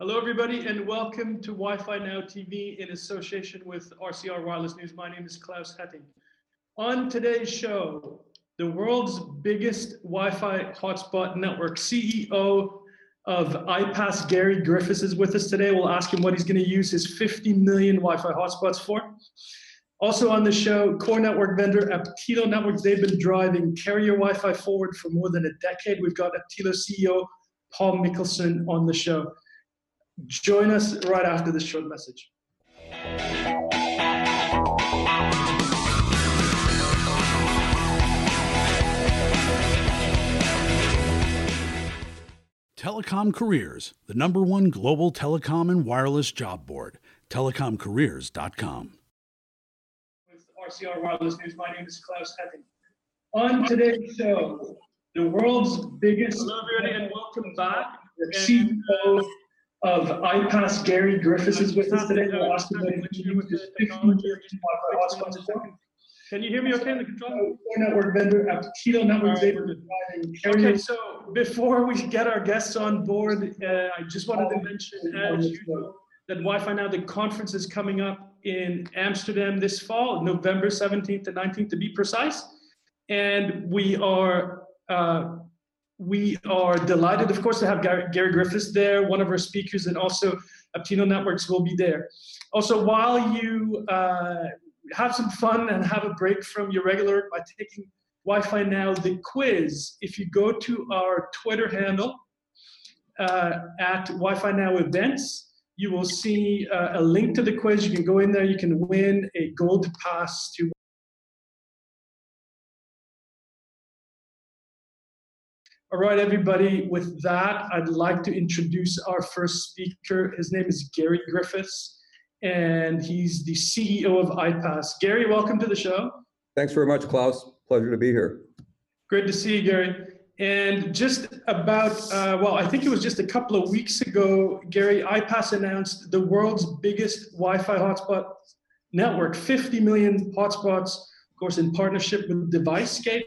Hello, everybody, and welcome to Wi-Fi Now TV in association with RCR Wireless News. My name is Klaus Hetting. On today's show, the world's biggest Wi-Fi hotspot network CEO of iPass, Gary Griffiths, is with us today. We'll ask him what he's going to use his 50 million Wi-Fi hotspots for. Also on the show, core network vendor Aptilo Networks. They've been driving carrier Wi-Fi forward for more than a decade. We've got Aptilo CEO Paul Mikkelsen on the show. Join us right after this short message. Telecom Careers, the number one global telecom and wireless job board. TelecomCareers.com. With RCR Wireless News, my name is Klaus Hetting. On today's show, the world's biggest. Hello, everybody, and welcome back. The CEO of iPass, Gary Griffiths, is with us today. We'll ask him what he uses his 50 million Wi-Fi hotspots. Can you hear me okay in the control? Core network vendor Aptilo Networks. They've been driving carrier Okay, so before we get our guests on board, uh, I just wanted to mention, as usual, that Wi-Fi Now, the conference is coming up in Amsterdam this fall, November 17th to 19th to be precise. And we are uh, we are delighted, of course, to have Gary, Griffiths there, one of our speakers, and also Aptilo Networks will be there. Also, while you uh, have some fun and have a break from your regular by taking Wi-Fi Now the quiz, if you go to our Twitter handle uh, at Wi-Fi Now events, you will see uh, a link to the quiz. You can go in there. You can win a gold pass to All right, everybody. With that, I'd like to introduce our first speaker. His name is Gary Griffiths, and he's the CEO of iPass. Gary, welcome to the show. Thanks very much, Klaus. Pleasure to be here. Great to see you, Gary. And just about, uh, well, I think it was just a couple of weeks ago, Gary, iPass announced the world's biggest Wi Fi hotspot network 50 million hotspots, of course, in partnership with DeviceScape.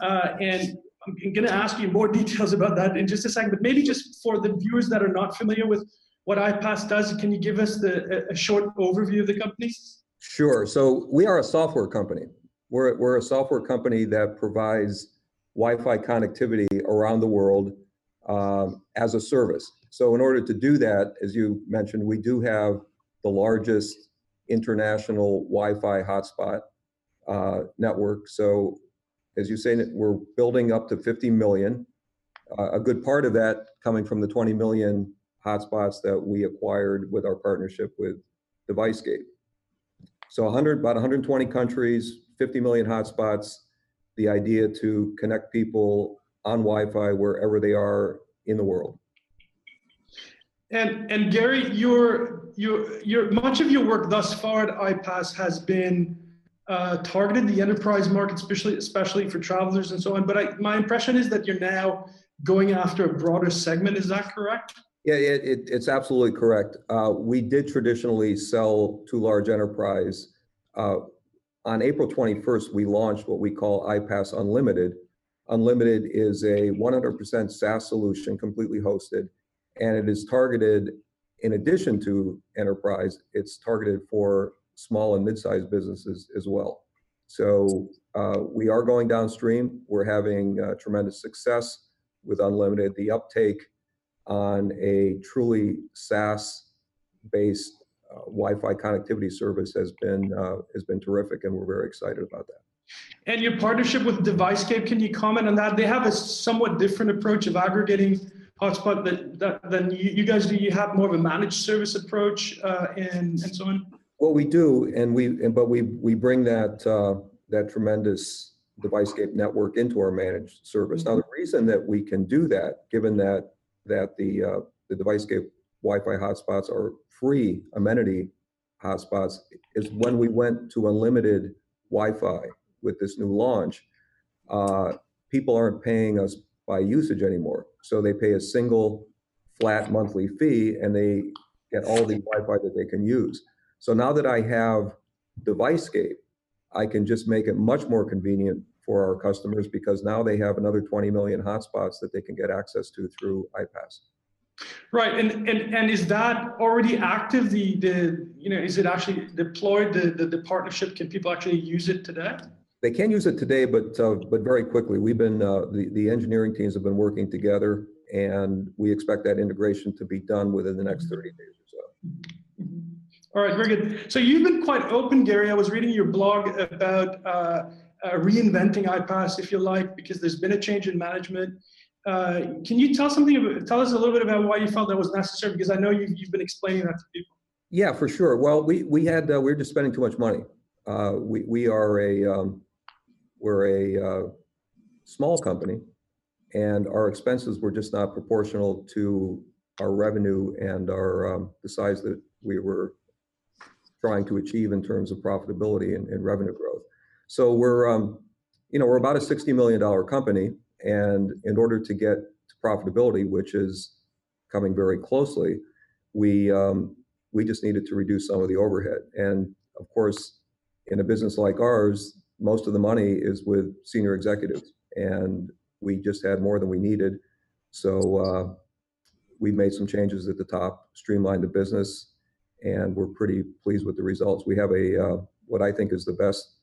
Uh, and I'm going to ask you more details about that in just a second, but maybe just for the viewers that are not familiar with what iPass does, can you give us the, a, short overview of the company? Sure. So we are a software company. We're, we're a software company that provides Wi-Fi connectivity around the world um, as a service. So in order to do that, as you mentioned, we do have the largest international Wi-Fi hotspot uh, network. So as you say, we're building up to 50 million. Uh, a good part of that coming from the 20 million hotspots that we acquired with our partnership with DeviceScape. So 100, about 120 countries, 50 million hotspots. The idea to connect people on Wi-Fi wherever they are in the world. And and Gary, your your your much of your work thus far at iPass has been uh, targeted the enterprise market, especially especially for travelers and so on. But I, my impression is that you're now going after a broader segment. Is that correct? Yeah, it, it, it's absolutely correct. Uh, we did traditionally sell to large enterprise. Uh, on April 21st, we launched what we call iPass Unlimited. Unlimited is a 100% SaaS solution, completely hosted, and it is targeted, in addition to enterprise, it's targeted for small and mid-sized businesses as well. So uh, we are going downstream. We're having uh, tremendous success with Unlimited. The uptake on a truly SaaS-based uh, Wi-Fi connectivity service has been uh, has been terrific, and we're very excited about that. And your partnership with DeviceScape, can you comment on that? They have a somewhat different approach of aggregating hotspot that, that, than you, you, guys do. You have more of a managed service approach uh, and, and so on. Well, we do, and we, but we, we bring that, uh, that tremendous DeviceScape network into our managed service. Now, the reason that we can do that, given that, that the, uh, the DeviceScape Wi-Fi hotspots are free amenity hotspots, is when we went to unlimited Wi-Fi with this new launch, uh, people aren't paying us by usage anymore. So they pay a single flat monthly fee and they get all the Wi-Fi that they can use. So now that I have DeviceScape, I can just make it much more convenient for our customers because now they have another 20 million hotspots that they can get access to through iPass. Right, and, and and is that already active? The the you know is it actually deployed? The the, the partnership can people actually use it today? They can use it today, but uh, but very quickly. We've been uh, the the engineering teams have been working together, and we expect that integration to be done within the next 30 days or so. All right, very good. So you've been quite open, Gary. I was reading your blog about uh, uh, reinventing iPass, if you like, because there's been a change in management. Uh, can you tell something about, tell us a little bit about why you felt that was necessary? Because I know you've, you've been explaining that to people. Yeah, for sure. Well, we we had uh, we were just spending too much money. Uh, we we are a um, we're a uh, small company, and our expenses were just not proportional to our revenue and our um, the size that we were trying to achieve in terms of profitability and, and revenue growth. So we're um, you know we're about a sixty million dollar company and in order to get to profitability, which is coming very closely, we um, we just needed to reduce some of the overhead. And of course, in a business like ours, most of the money is with senior executives, and we just had more than we needed. So uh, we made some changes at the top, streamlined the business, and we're pretty pleased with the results. We have a uh, what I think is the best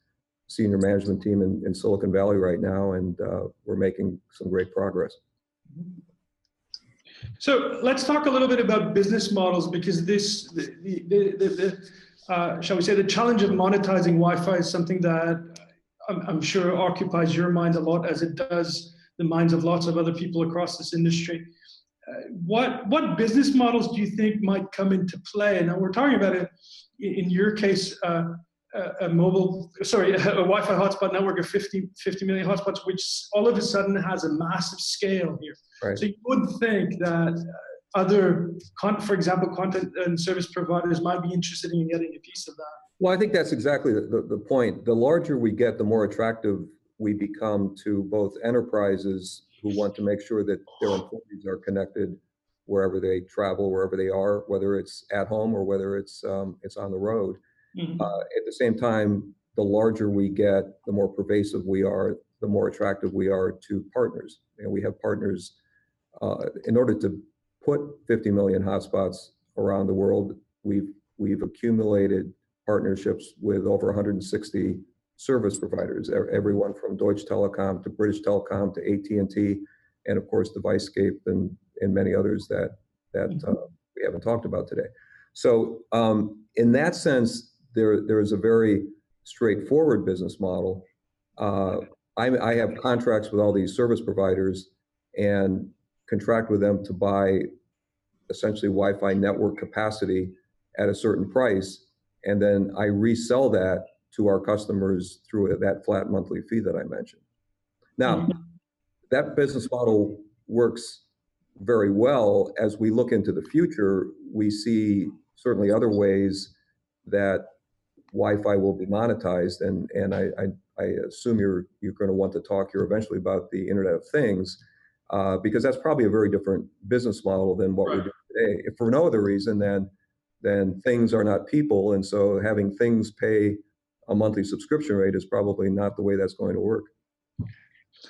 senior management team in, in Silicon Valley right now, and uh, we're making some great progress. So let's talk a little bit about business models because this, the, the, the, the uh, shall we say, the challenge of monetizing Wi-Fi is something that I'm, I'm, sure occupies your mind a lot, as it does the minds of lots of other people across this industry. Uh, what what business models do you think might come into play? Now we're talking about it in your case. Uh, a, mobile, sorry, a Wi-Fi hotspot network of 50, 50 million hotspots, which all of a sudden has a massive scale here. Right. So you would think that uh, other, for example, content and service providers might be interested in getting a piece of that. Well, I think that's exactly the, the, the point. The larger we get, the more attractive we become to both enterprises who want to make sure that their employees are connected wherever they travel, wherever they are, whether it's at home or whether it's um, it's on the road. Mm-hmm. Uh, at the same time, the larger we get, the more pervasive we are, the more attractive we are to partners. And we have partners. Uh, in order to put 50 million hotspots around the world, we've we've accumulated partnerships with over 160 service providers, everyone from Deutsche Telekom to British Telecom to AT&T, and of course Devicescape and and many others that that mm-hmm. uh, we haven't talked about today. So um, in that sense, there there is a very straightforward business model. Uh, I, I have contracts with all these service providers and contract with them to buy essentially Wi-Fi network capacity at a certain price, and then I resell that to our customers through that flat monthly fee that I mentioned. Now, mm-hmm. that business model works very well as we look into the future. We see certainly other ways that Wi-Fi will be monetized, and and I I, I assume you're you're going to want to talk here eventually about the Internet of Things, uh, because that's probably a very different business model than what right. we're doing today. If for no other reason than then things are not people, and so having things pay a monthly subscription rate is probably not the way that's going to work.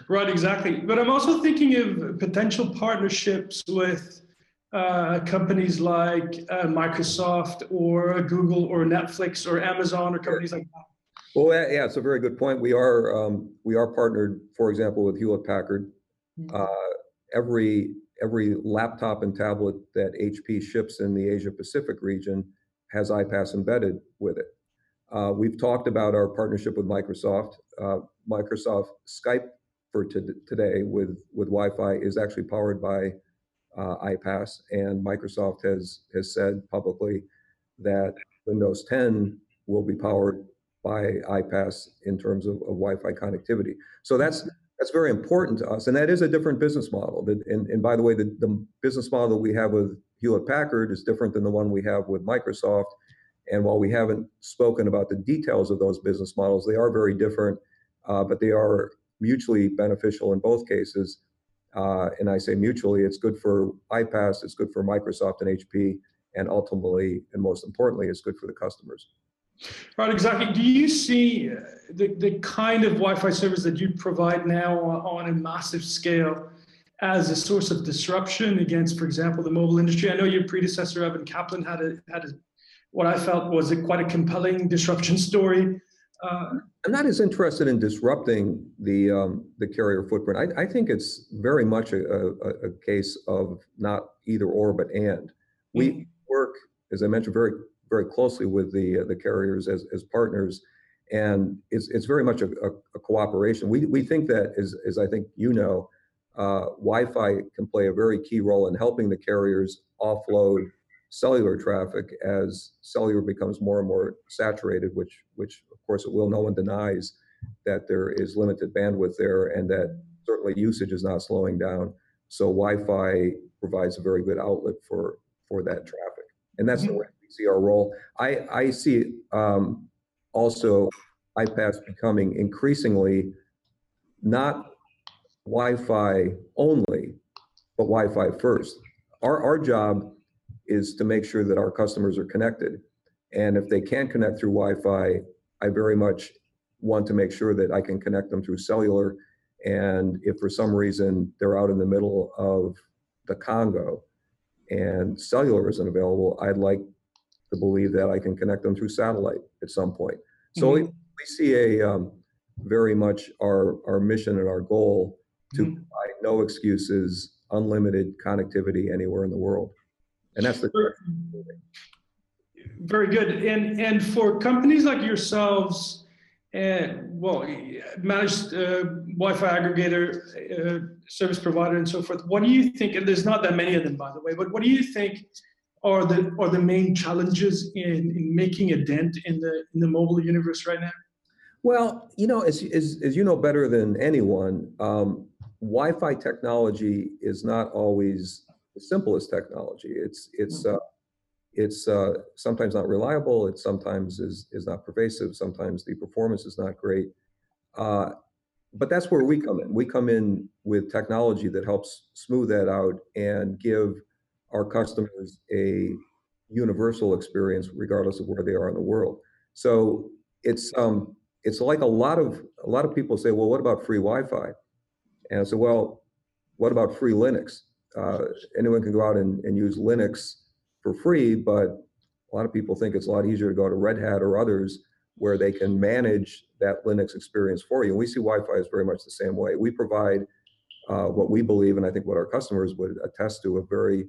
Right, exactly. But I'm also thinking of potential partnerships with uh, companies like uh, Microsoft or Google or Netflix or Amazon or companies like that? Well, yeah, it's a very good point. We are um, we are partnered, for example, with Hewlett Packard. Mm-hmm. Uh, every every laptop and tablet that HP ships in the Asia Pacific region has iPass embedded with it. Uh, we've talked about our partnership with Microsoft. Uh, Microsoft Skype for today with with Wi-Fi is actually powered by uh, iPass, and Microsoft has has said publicly that Windows 10 will be powered by iPass in terms of, of Wi-Fi connectivity. So that's that's very important to us, and that is a different business model. That, and, and by the way, the, the business model that we have with Hewlett Packard is different than the one we have with Microsoft. And while we haven't spoken about the details of those business models, they are very different, uh, but they are mutually beneficial in both cases. Uh, and I say mutually, it's good for iPass, it's good for Microsoft and HP, and ultimately, and most importantly, it's good for the customers. Right, exactly. Do you see the, the kind of Wi-Fi service that you provide now on a massive scale as a source of disruption against, for example, the mobile industry? I know your predecessor Evan Kaplan had a had a, what I felt was a, quite a compelling disruption story. Uh, I'm not as interested in disrupting the um, the carrier footprint. I, I, think it's very much a, a, a, case of not either or, but and. We mm-hmm. work, as I mentioned, very very closely with the uh, the carriers as, as partners, and it's it's very much a, a, cooperation. We we think that, as as I think you know, uh, Wi-Fi can play a very key role in helping the carriers offload cellular traffic as cellular becomes more and more saturated, which, which of course it will. No one denies that there is limited bandwidth there and that certainly usage is not slowing down. So Wi-Fi provides a very good outlet for, for that traffic. And that's mm-hmm. the way we see our role. I, I see um, also iPass becoming increasingly not Wi-Fi only, but Wi-Fi first. Our, our job is to make sure that our customers are connected. And if they can't connect through Wi-Fi, I very much want to make sure that I can connect them through cellular. And if for some reason they're out in the middle of the Congo and cellular isn't available, I'd like to believe that I can connect them through satellite at some point. So mm-hmm. we, we see a um, very much our, our mission and our goal to mm-hmm. provide no excuses, unlimited connectivity anywhere in the world. And that's the very good. And and for companies like yourselves, and uh, well, managed uh, Wi-Fi aggregator, uh, service provider, and so forth. What do you think? And there's not that many of them, by the way. But what do you think are the are the main challenges in, in making a dent in the in the mobile universe right now? Well, you know, as as, as you know better than anyone, um, Wi-Fi technology is not always the simplest technology. It's it's mm-hmm. uh, it's uh, sometimes not reliable. It sometimes is is not pervasive. Sometimes the performance is not great. Uh, but that's where we come in. We come in with technology that helps smooth that out and give our customers a universal experience, regardless of where they are in the world. So it's um, it's like a lot of a lot of people say, well, what about free Wi-Fi? And I said, well, what about free Linux? Uh, anyone can go out and, and use Linux for free, but a lot of people think it's a lot easier to go to Red Hat or others where they can manage that Linux experience for you. And we see Wi-Fi is very much the same way. We provide uh, what we believe, and I think what our customers would attest to, a very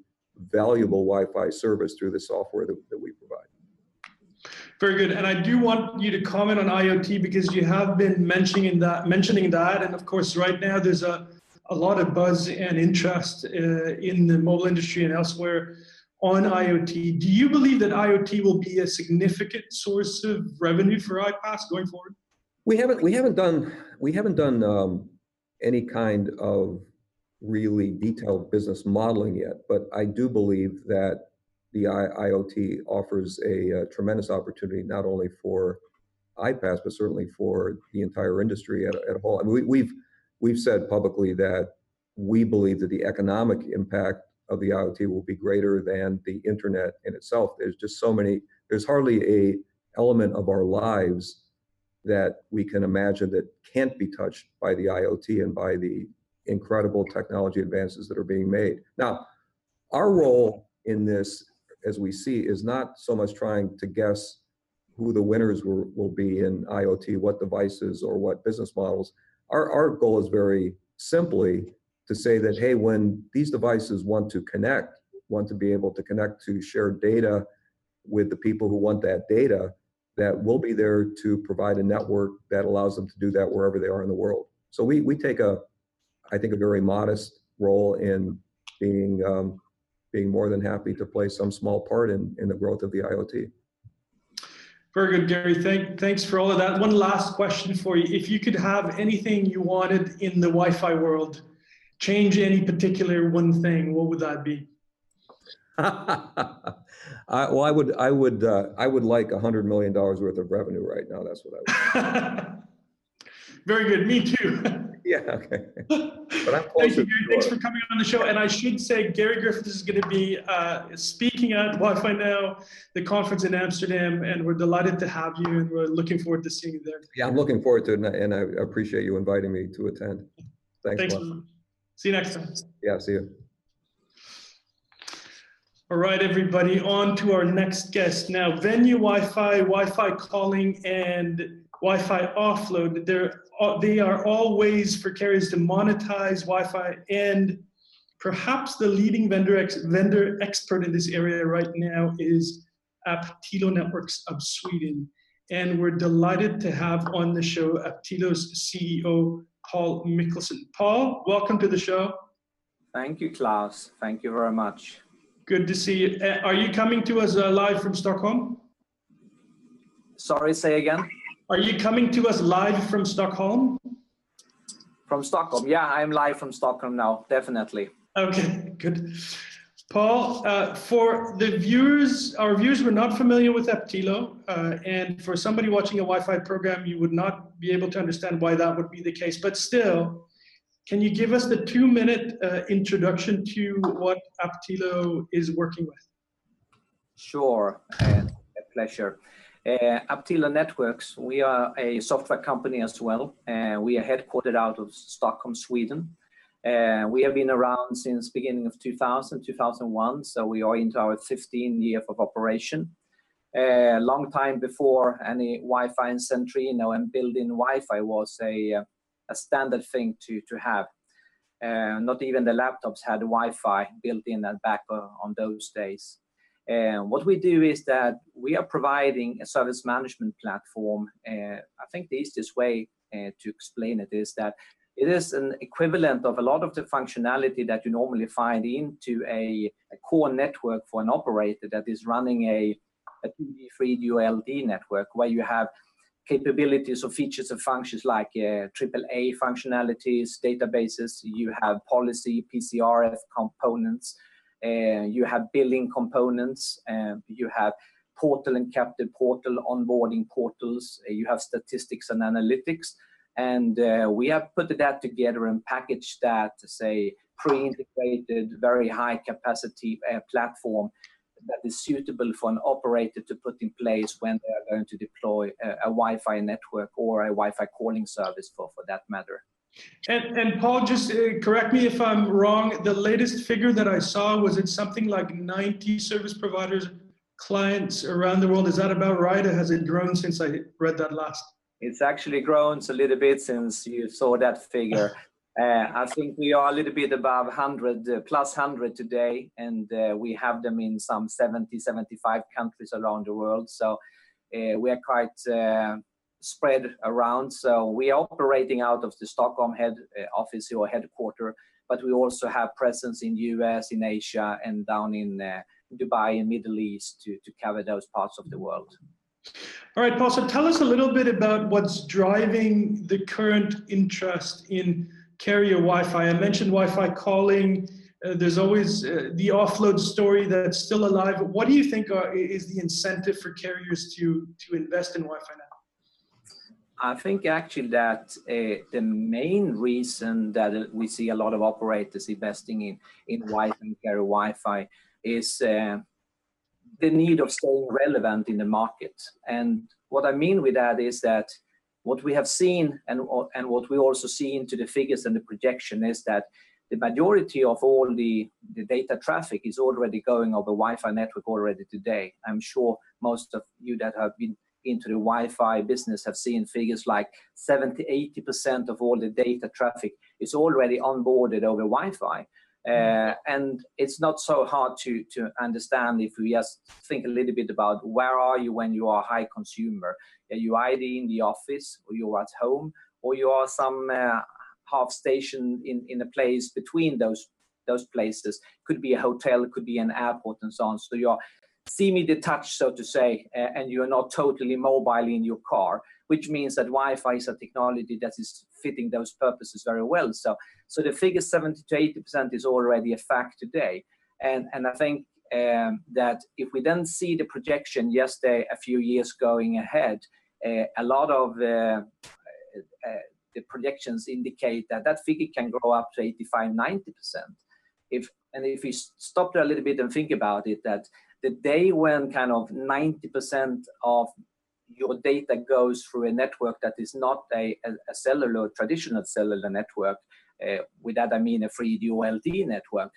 valuable Wi-Fi service through the software that, that we provide. Very good. And I do want you to comment on IoT because you have been mentioning that, mentioning that, and of course, right now there's a a lot of buzz and interest uh, in the mobile industry and elsewhere on IoT. Do you believe that IoT will be a significant source of revenue for iPass going forward? We haven't we haven't done we haven't done um, any kind of really detailed business modeling yet, but I do believe that the IoT offers a, a, tremendous opportunity not only for iPass but certainly for the entire industry at, at a whole. I mean, we, we've we've said publicly that we believe that the economic impact of the IoT will be greater than the internet in itself. There's just so many, there's hardly a element of our lives that we can imagine that can't be touched by the IoT and by the incredible technology advances that are being made. Now, our role in this, as we see, is not so much trying to guess who the winners will, will be in IoT, what devices or what business models. Our, our goal is very simply to say that, hey, when these devices want to connect, want to be able to connect to share data with the people who want that data, that we'll be there to provide a network that allows them to do that wherever they are in the world. So we, we take a, I think, a very modest role in being, um, being more than happy to play some small part in, in the growth of the IoT. Very good, Gary. Thank, thanks for all of that. One last question for you. If you could have anything you wanted in the Wi-Fi world, change any particular one thing, what would that be? uh, well, I would, I would, uh, I would like a hundred million dollars worth of revenue right now. That's what I would. Very good. Me too. yeah. Okay. But I'm Thank you, Gary. Thanks for coming on the show. And I should say, Gary Griffiths is going to be uh, speaking at Wi-Fi Now, the conference in Amsterdam, and we're delighted to have you, and we're looking forward to seeing you there. Yeah, I'm looking forward to it, and I, appreciate you inviting me to attend. Thanks. Thanks See you next time. Yeah, see you. All right, everybody, on to our next guest. Now, venue Wi-Fi, Wi-Fi calling, and Wi-Fi offload, they're, they are all ways for carriers to monetize Wi-Fi and perhaps the leading vendor, ex, vendor expert in this area right now is Aptilo Networks of Sweden. And we're delighted to have on the show Aptilo's CEO, Paul Mikkelsen. Paul, welcome to the show. Thank you, Klaus. Thank you very much. Good to see you. Uh, are you coming to us uh, live from Stockholm? Sorry, say again. Are you coming to us live from Stockholm? From Stockholm, yeah, I'm live from Stockholm now, definitely. Okay, good. Paul, uh, for the viewers, our viewers were not familiar with Aptilo, uh, and for somebody watching a Wi-Fi program, you would not be able to understand why that would be the case. But still, can you give us the two-minute uh, introduction to what Aptilo is working with? Sure, a pleasure. Uh, Aptilo Networks, we are a software company as well. Uh, we are headquartered out of Stockholm, Sweden. Uh, we have been around since beginning of 2000, 2001, so we are into our 15 year of operation. A uh, long time before any Wi-Fi in Centrino and built-in Wi-Fi was a, a standard thing to, to have. Uh, not even the laptops had Wi-Fi built in and back uh, on those days. And what we do is that we are providing a service management platform. Uh, I think the easiest way uh, to explain it is that it is an equivalent of a lot of the functionality that you normally find into a, a core network for an operator that is running a, a 2G, 3G, or LTE network, where you have capabilities or features and functions like uh, AAA functionalities, databases, you have policy, PCRF components, uh, you have billing components, uh, you have portal and captive portal onboarding portals, uh, you have statistics and analytics, and we have put that together and packaged that to say pre-integrated, very high capacity platform that is suitable for an operator to put in place when they are going to deploy a, a Wi-Fi network or a Wi-Fi calling service for, for that matter. And, and Paul, just uh, correct me if I'm wrong. The latest figure that I saw was it something like 90 service providers, clients around the world. Is that about right? Or has it grown since I read that last? It's actually grown a little bit since you saw that figure. Uh, I think we are a little bit above 100, uh, plus 100 today, and uh, we have them in some 70, 75 countries around the world. So uh, we are quite uh, spread around. So we are operating out of the Stockholm head uh, office or headquarter, but we also have presence in the US, in Asia, and down in Dubai and Middle East to, to cover those parts of the world. All right, Paul, so tell us a little bit about what's driving the current interest in carrier Wi-Fi. I mentioned Wi-Fi calling. Uh, there's always uh, the offload story that's still alive. What do you think are, is the incentive for carriers to, to invest in Wi-Fi now? I think actually that uh, the main reason that we see a lot of operators investing in, in Wi-Fi and carrier Wi-Fi is uh, the need of staying relevant in the market. And what I mean with that is that what we have seen and, and what we also see into the figures and the projection is that the majority of all the, the data traffic is already going over Wi-Fi network already today. I'm sure most of you that have been into the Wi-Fi business have seen figures like 70, 80% of all the data traffic is already onboarded over Wi-Fi. Uh, and it's not so hard to, to understand if we just think a little bit about where are you when you are a high consumer. Are you either in the office or you're at home or you are some uh, half station in, in a place between those those places. Could be a hotel, could be an airport and so on. So you're semi-detached, so to say, and you're not totally mobile in your car, which means that Wi-Fi is a technology that is fitting those purposes very well. So, so the figure 70 to 80 percent is already a fact today, and and I think um, that if we then see the projection yesterday, a few years going ahead, uh, a lot of uh, uh, the projections indicate that that figure can grow up to 85, 90 percent. If and if we stop there a little bit and think about it, that the day when kind of 90% of your data goes through a network that is not a, a, cellular, traditional cellular network, Uh, with that, I mean a 3G or LTE network.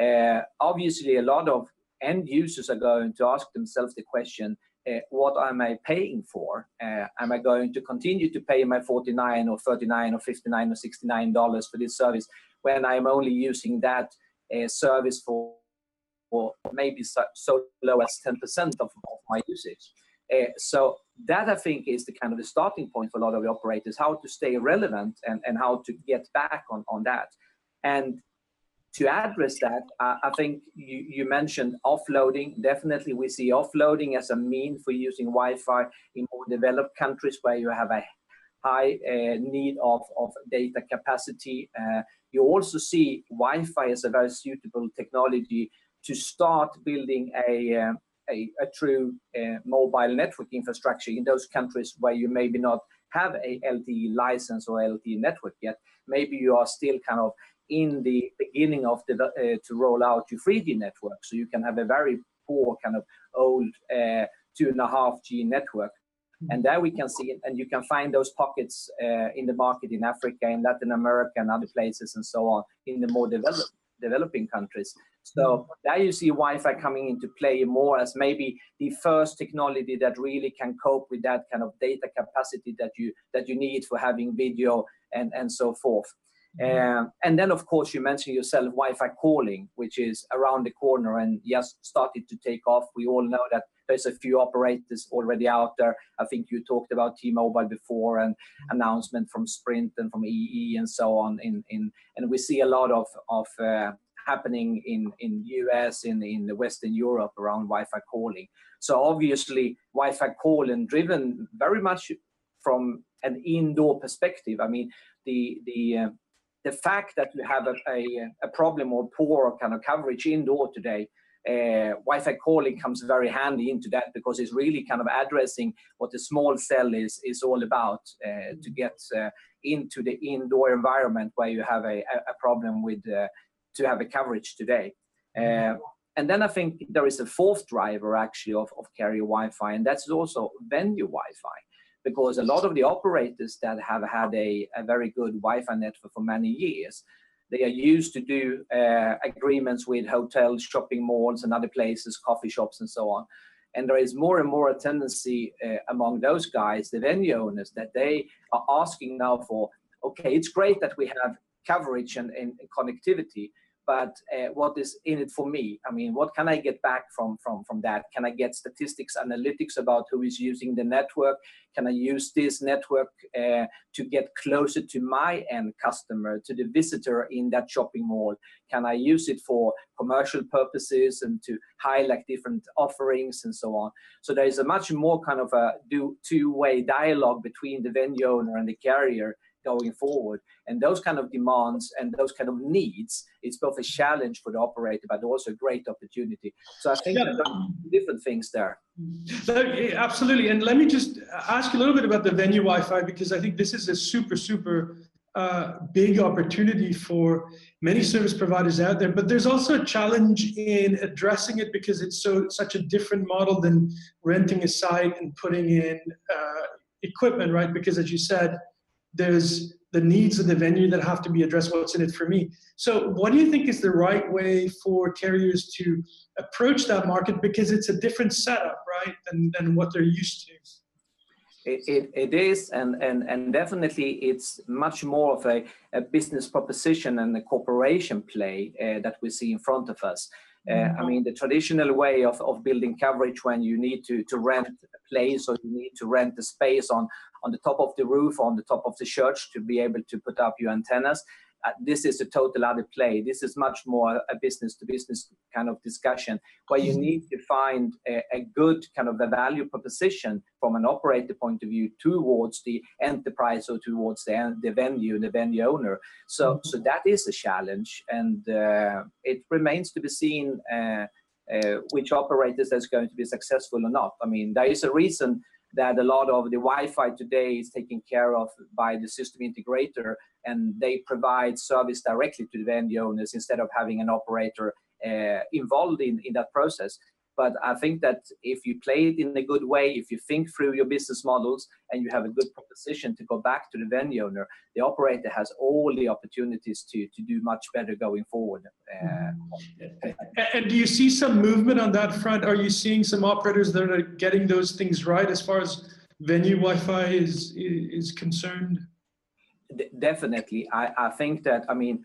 Uh, obviously, a lot of end users are going to ask themselves the question, uh, what am I paying for? Uh, am I going to continue to pay my 49 or 39 or 59 or 69 dollars for this service when I'm only using that uh, service for, for maybe so, so, low as 10% of, of my usage? Uh, so that I think is the kind of the starting point for a lot of the operators, how to stay relevant and, and how to get back on, on that. And to address that, uh, I think you, you, mentioned offloading. Definitely, we see offloading as a mean for using Wi-Fi in more developed countries where you have a high uh, need of, of data capacity. Uh, you also see Wi-Fi as a very suitable technology to start building a, uh, a, a, true uh, mobile network infrastructure in those countries where you maybe not have a LTE license or LTE network yet. Maybe you are still kind of in the beginning of the uh, to roll out your 3G network, so you can have a very poor kind of old uh, two and a half G network. And there we can see, and you can find those pockets uh, in the market in Africa, in Latin America, and other places, and so on, in the more developed developing countries. So there you see Wi-Fi coming into play more as maybe the first technology that really can cope with that kind of data capacity that you that you need for having video and and so forth. Uh, and then, of course, you mentioned yourself Wi-Fi calling, which is around the corner and just started to take off. We all know that there's a few operators already out there. I think you talked about T-Mobile before and announcement from Sprint and from EE and so on. In, in and we see a lot of of uh, happening in in US in in the Western Europe around Wi-Fi calling. So obviously, Wi-Fi calling driven very much from an indoor perspective. I mean, the the uh, the fact that you have a, a, a problem or poor kind of coverage indoor today, uh, Wi-Fi calling comes very handy into that because it's really kind of addressing what the small cell is is all about uh, to get uh, into the indoor environment where you have a, a problem with uh, to have a coverage today. Uh, and then I think there is a fourth driver actually of, of carrier Wi-Fi, and that's also venue Wi-Fi because a lot of the operators that have had a, a very good Wi-Fi network for many years, they are used to do uh, agreements with hotels, shopping malls, and other places, coffee shops, and so on. And there is more and more a tendency uh, among those guys, the venue owners, that they are asking now for, okay, it's great that we have coverage and, and connectivity, but uh, what is in it for me? I mean what can i get back from from from that? Can i get statistics analytics about who is using the network? Can i use this network uh, to get closer to my end customer to the visitor in that shopping mall? Can i use it for commercial purposes and to highlight different offerings and so on? So there is a much more kind of a do two-way dialogue between the venue owner and the carrier going forward. And those kind of demands and those kind of needs, it's both a challenge for the operator, but also a great opportunity. So I think yeah. different things there. absolutely. And let me just ask a little bit about the venue Wi-Fi because I think this is a super, super uh, big opportunity for many service providers out there. But there's also a challenge in addressing it because it's so such a different model than renting a site and putting in uh, equipment, right? Because as you said, there's the needs of the venue that have to be addressed what's in it for me. So what do you think is the right way for carriers to approach that market? Because it's a different setup right than, than what they're used to. It, it, it is and, and, and definitely it's much more of a, a business proposition and a corporation play uh, that we see in front of us. Uh, I mm-hmm. mean, the traditional way of, of building coverage when you need to, to rent a place or you need to rent the space on, on the top of the roof, on the top of the church to be able to put up your antennas. Uh, this is a total other play. This is much more a business to business kind of discussion where you need to find a, a, good kind of a value proposition from an operator point of view towards the enterprise or towards the, the venue, the venue owner. So, mm-hmm. so that is a challenge, and uh, it remains to be seen. Uh, uh, which operators is going to be successful or not. I mean, there is a reason that a lot of the Wi-Fi today is taken care of by the system integrator, and they provide service directly to the venue owners instead of having an operator uh, involved in, in that process. But I think that if you play it in a good way, if you think through your business models and you have a good proposition to go back to the venue owner, the operator has all the opportunities to to do much better going forward. Uh, and do you see some movement on that front? Are you seeing some operators that are getting those things right as far as venue Wi-Fi is is concerned? definitely, I, I think that I mean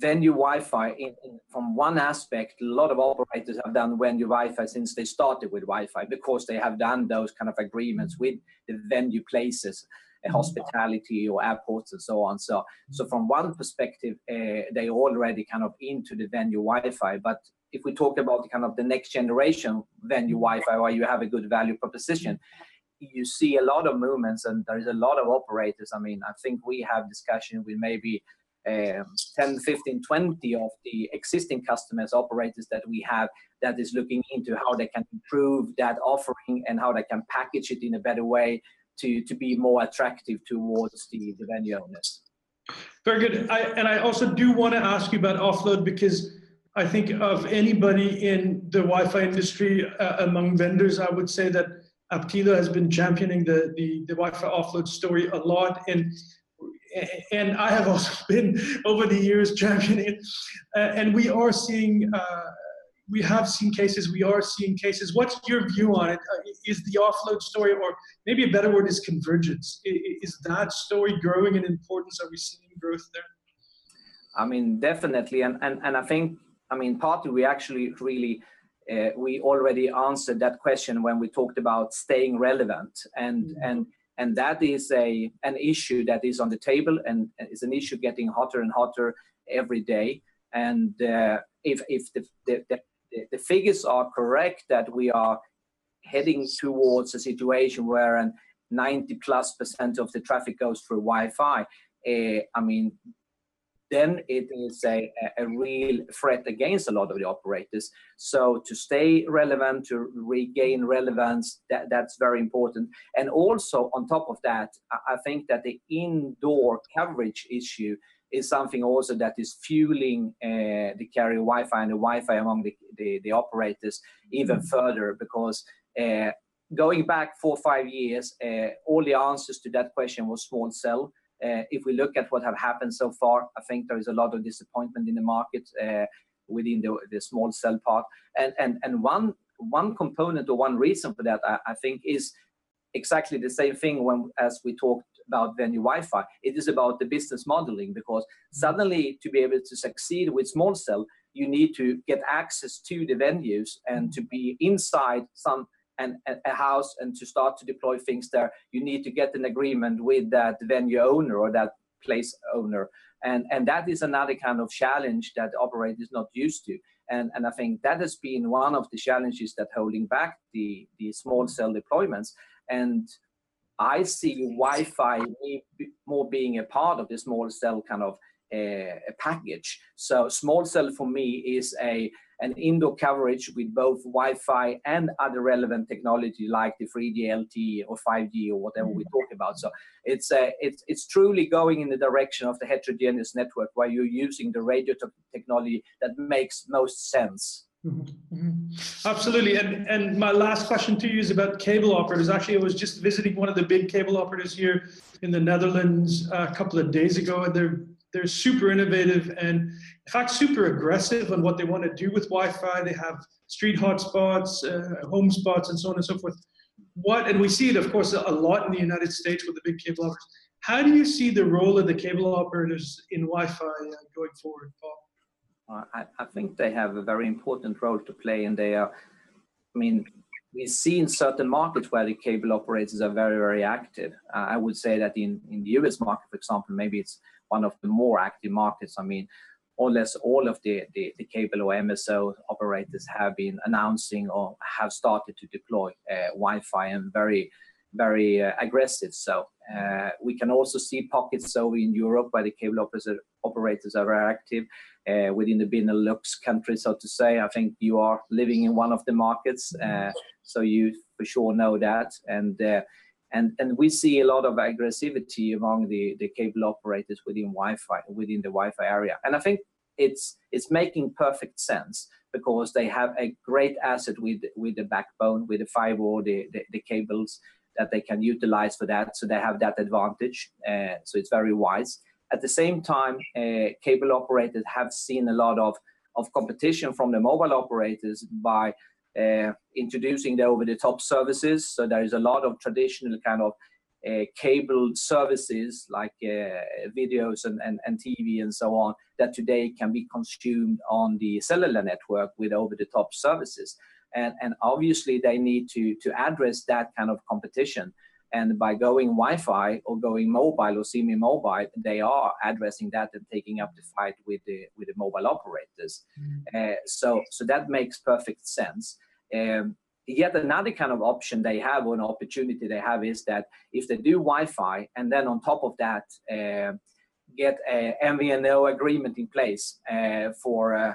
venue Wi-Fi in, in, from one aspect, a lot of operators have done venue Wi-Fi since they started with Wi-Fi because they have done those kind of agreements with the venue places, uh, mm-hmm. hospitality or airports and so on. So, so from one perspective, uh, they already kind of into the venue Wi-Fi. But if we talk about the kind of the next generation venue Wi-Fi, where you have a good value proposition, you see a lot of movements and there is a lot of operators. I mean, I think we have discussion with maybe 10, 15, 20 of the existing customers, operators that we have that is looking into how they can improve that offering and how they can package it in a better way to, to be more attractive towards the, the venue owners. Very good. I, and I also do want to ask you about offload because I think of anybody in the Wi-Fi industry uh, among vendors, I would say that Aptilo has been championing the, the, the Wi-Fi offload story a lot. And and I have also been over the years championing uh, and we are seeing, uh, we have seen cases, we are seeing cases. What's your view on it? Uh, is the offload story, or maybe a better word is convergence? Is that story growing in importance? Are we seeing growth there? I mean, definitely. And, and, and I think, I mean, partly we actually really, uh, we already answered that question when we talked about staying relevant and, mm-hmm. and and that is a an issue that is on the table and is an issue getting hotter and hotter every day. And uh, if if the, the, the the figures are correct that we are heading towards a situation where an 90 plus percent of the traffic goes through Wi-Fi. Uh, I mean, then it is a, a real threat against a lot of the operators. So to stay relevant, to regain relevance, that, that's very important. And also on top of that, I think that the indoor coverage issue is something also that is fueling uh, the carrier Wi-Fi and the Wi-Fi among the, the, the operators even mm-hmm. further because uh, going back four or five years, uh, all the answers to that question was small cell. Uh, if we look at what have happened so far, I think there is a lot of disappointment in the market uh, within the, small cell part. One, one component or one reason for that, I, I think, is exactly the same thing when as we talked about venue Wi-Fi. It is about the business modeling because suddenly to be able to succeed with small cell, you need to get access to the venues and to be inside some and a house and to start to deploy things there, you need to get an agreement with that venue owner or that place owner. And, and that is another kind of challenge that operator is not used to. And, and I think that has been one of the challenges that holding back the, the small cell deployments. And I see Wi-Fi more being a part of the small cell kind of uh, package. So small cell for me is a an indoor coverage with both Wi-Fi and other relevant technology like the 3G LTE or 5G or whatever we mm. talk about. So it's uh, it's it's truly going in the direction of the heterogeneous network where you're using the radio technology that makes most sense. Mm-hmm. mm-hmm. Absolutely. And and my last question to you is about cable operators. Actually, I was just visiting one of the big cable operators here in the Netherlands a couple of days ago, and they're they're super innovative and in fact super aggressive on what they want to do with Wi-Fi. They have street hotspots, uh, home spots, and so on and so forth. What and we see it, of course, a lot in the United States with the big cable operators. How do you see the role of the cable operators in Wi-Fi uh, going forward, Paul? I, I think they have a very important role to play, and they are. I mean, we see in certain markets where the cable operators are very, very active. Uh, I would say that in, in the US market, for example, maybe it's one of the more active markets. I mean, less all of the, the, the cable or MSO operators have been announcing or have started to deploy uh, Wi-Fi and very, very uh, aggressive. So uh, we can also see pockets so in Europe where the cable operators are very active uh, within the Benelux countries, so to say. I think you are living in one of the markets, uh, so you for sure know that. And uh, and and we see a lot of aggressivity among the the cable operators within Wi-Fi within the Wi-Fi area, and I think it's it's making perfect sense because they have a great asset with with the backbone, with the fiber the, the, the cables that they can utilize for that. So they have that advantage. Uh, so it's very wise. At the same time, uh, cable operators have seen a lot of, of competition from the mobile operators by uh, introducing the over-the-top services. So there is a lot of traditional kind of uh, cable services like uh, videos and, and, and, TV and so on that today can be consumed on the cellular network with over-the-top services. And, and obviously they need to, to address that kind of competition. And by going Wi-Fi or going mobile or semi-mobile, they are addressing that and taking up the fight with the with the mobile operators. Mm. Uh, so so that makes perfect sense. Um, yet another kind of option they have or an opportunity they have is that if they do Wi-Fi and then on top of that uh, get a MVNO agreement in place uh, for uh,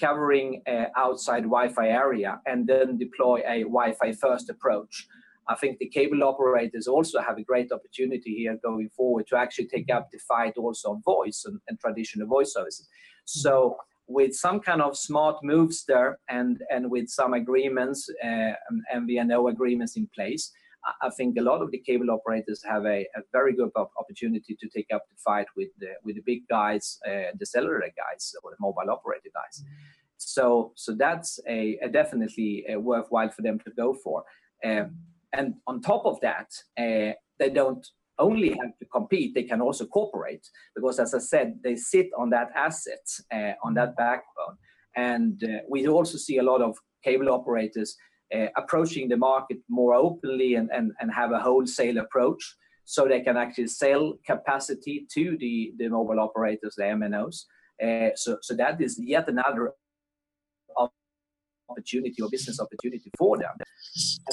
covering uh, outside Wi-Fi area and then deploy a Wi-Fi first approach. I think the cable operators also have a great opportunity here going forward to actually take up the fight also on voice and, and traditional voice services. So with some kind of smart moves there and, and with some agreements, uh, MVNO agreements in place, I think a lot of the cable operators have a, a very good opportunity to take up the fight with the with the big guys, uh, the cellular guys or the mobile operator guys. Mm-hmm. So so that's a, a definitely a worthwhile for them to go for. Um, and on top of that, uh, they don't only have to compete, they can also cooperate because, as I said, they sit on that asset, uh, on that backbone. And uh, we also see a lot of cable operators uh, approaching the market more openly and, and, and have a wholesale approach so they can actually sell capacity to the, the mobile operators, the MNOs. Uh, so, so that is yet another opportunity or business opportunity for them.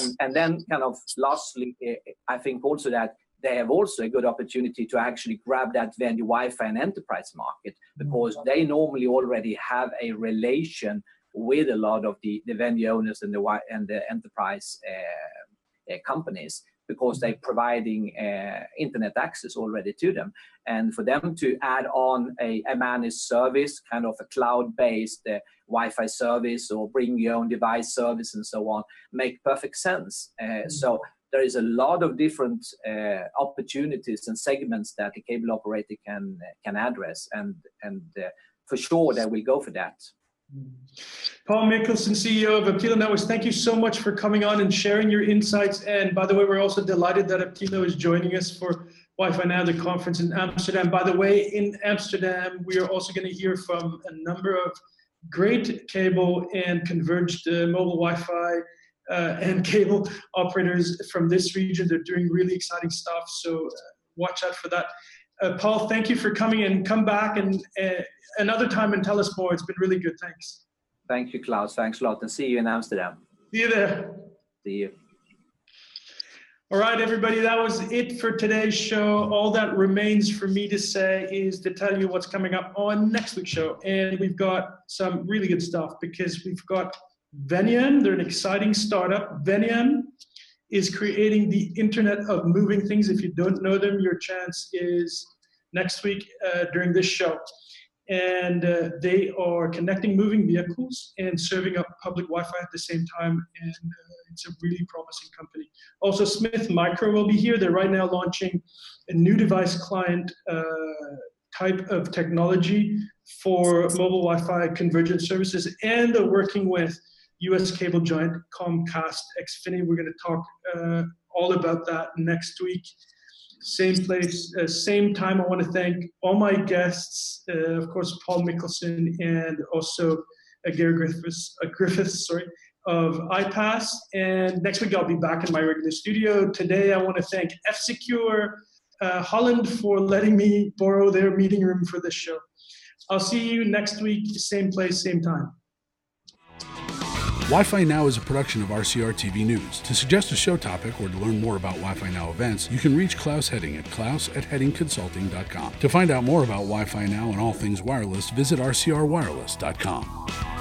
And, and then, kind of lastly, uh, I think also that they have also a good opportunity to actually grab that venue Wi-Fi and enterprise market because mm-hmm. they normally already have a relation with a lot of the, the venue owners and the and the enterprise uh, uh, companies because they're providing uh, internet access already to them. And for them to add on a, a managed service, kind of a cloud-based uh, Wi-Fi service or bring your own device service and so on, make perfect sense. Uh, mm-hmm. So there is a lot of different uh, opportunities and segments that the cable operator can can address, and and uh, for sure they will go for that. Paul Mikkelsen, CEO of Aptilo Networks, thank you so much for coming on and sharing your insights. And by the way, we're also delighted that Aptilo is joining us for Wi-Fi Now, the conference in Amsterdam. By the way, in Amsterdam, we are also going to hear from a number of great cable and converged uh, mobile Wi-Fi uh, and cable operators from this region. They're doing really exciting stuff. So uh, watch out for that. Uh, Paul, thank you for coming and come back and uh, another time and tell us more. It's been really good. Thanks. Thank you, Klaus. Thanks a lot. And see you in Amsterdam. See you there. See you. All right, everybody, that was it for today's show. All that remains for me to say is to tell you what's coming up on next week's show. And we've got some really good stuff because we've got Veniam. They're an exciting startup. Veniam is creating the Internet of Moving Things. If you don't know them, your chance is next week uh, during this show. And uh, they are connecting moving vehicles and serving up public Wi Fi at the same time. And uh, it's a really promising company. Also, Smith Micro will be here. They're right now launching a new device client uh, type of technology for mobile Wi Fi convergent services. And they're working with US cable giant Comcast Xfinity. We're going to talk uh, all about that next week. Same place, uh, same time. I want to thank all my guests, uh, of course, Paul Mikkelsen and also uh, Gary Griffiths, uh, Griffiths, sorry, of iPass. And next week I'll be back in my regular studio. Today I want to thank F Secure uh, Holland for letting me borrow their meeting room for this show. I'll see you next week, same place, same time. Wi Fi Now is a production of RCR TV News. To suggest a show topic or to learn more about Wi Fi Now events, you can reach Klaus Hetting at klaus at hettingconsulting.com. To find out more about Wi Fi Now and all things wireless, visit rcrwireless.com.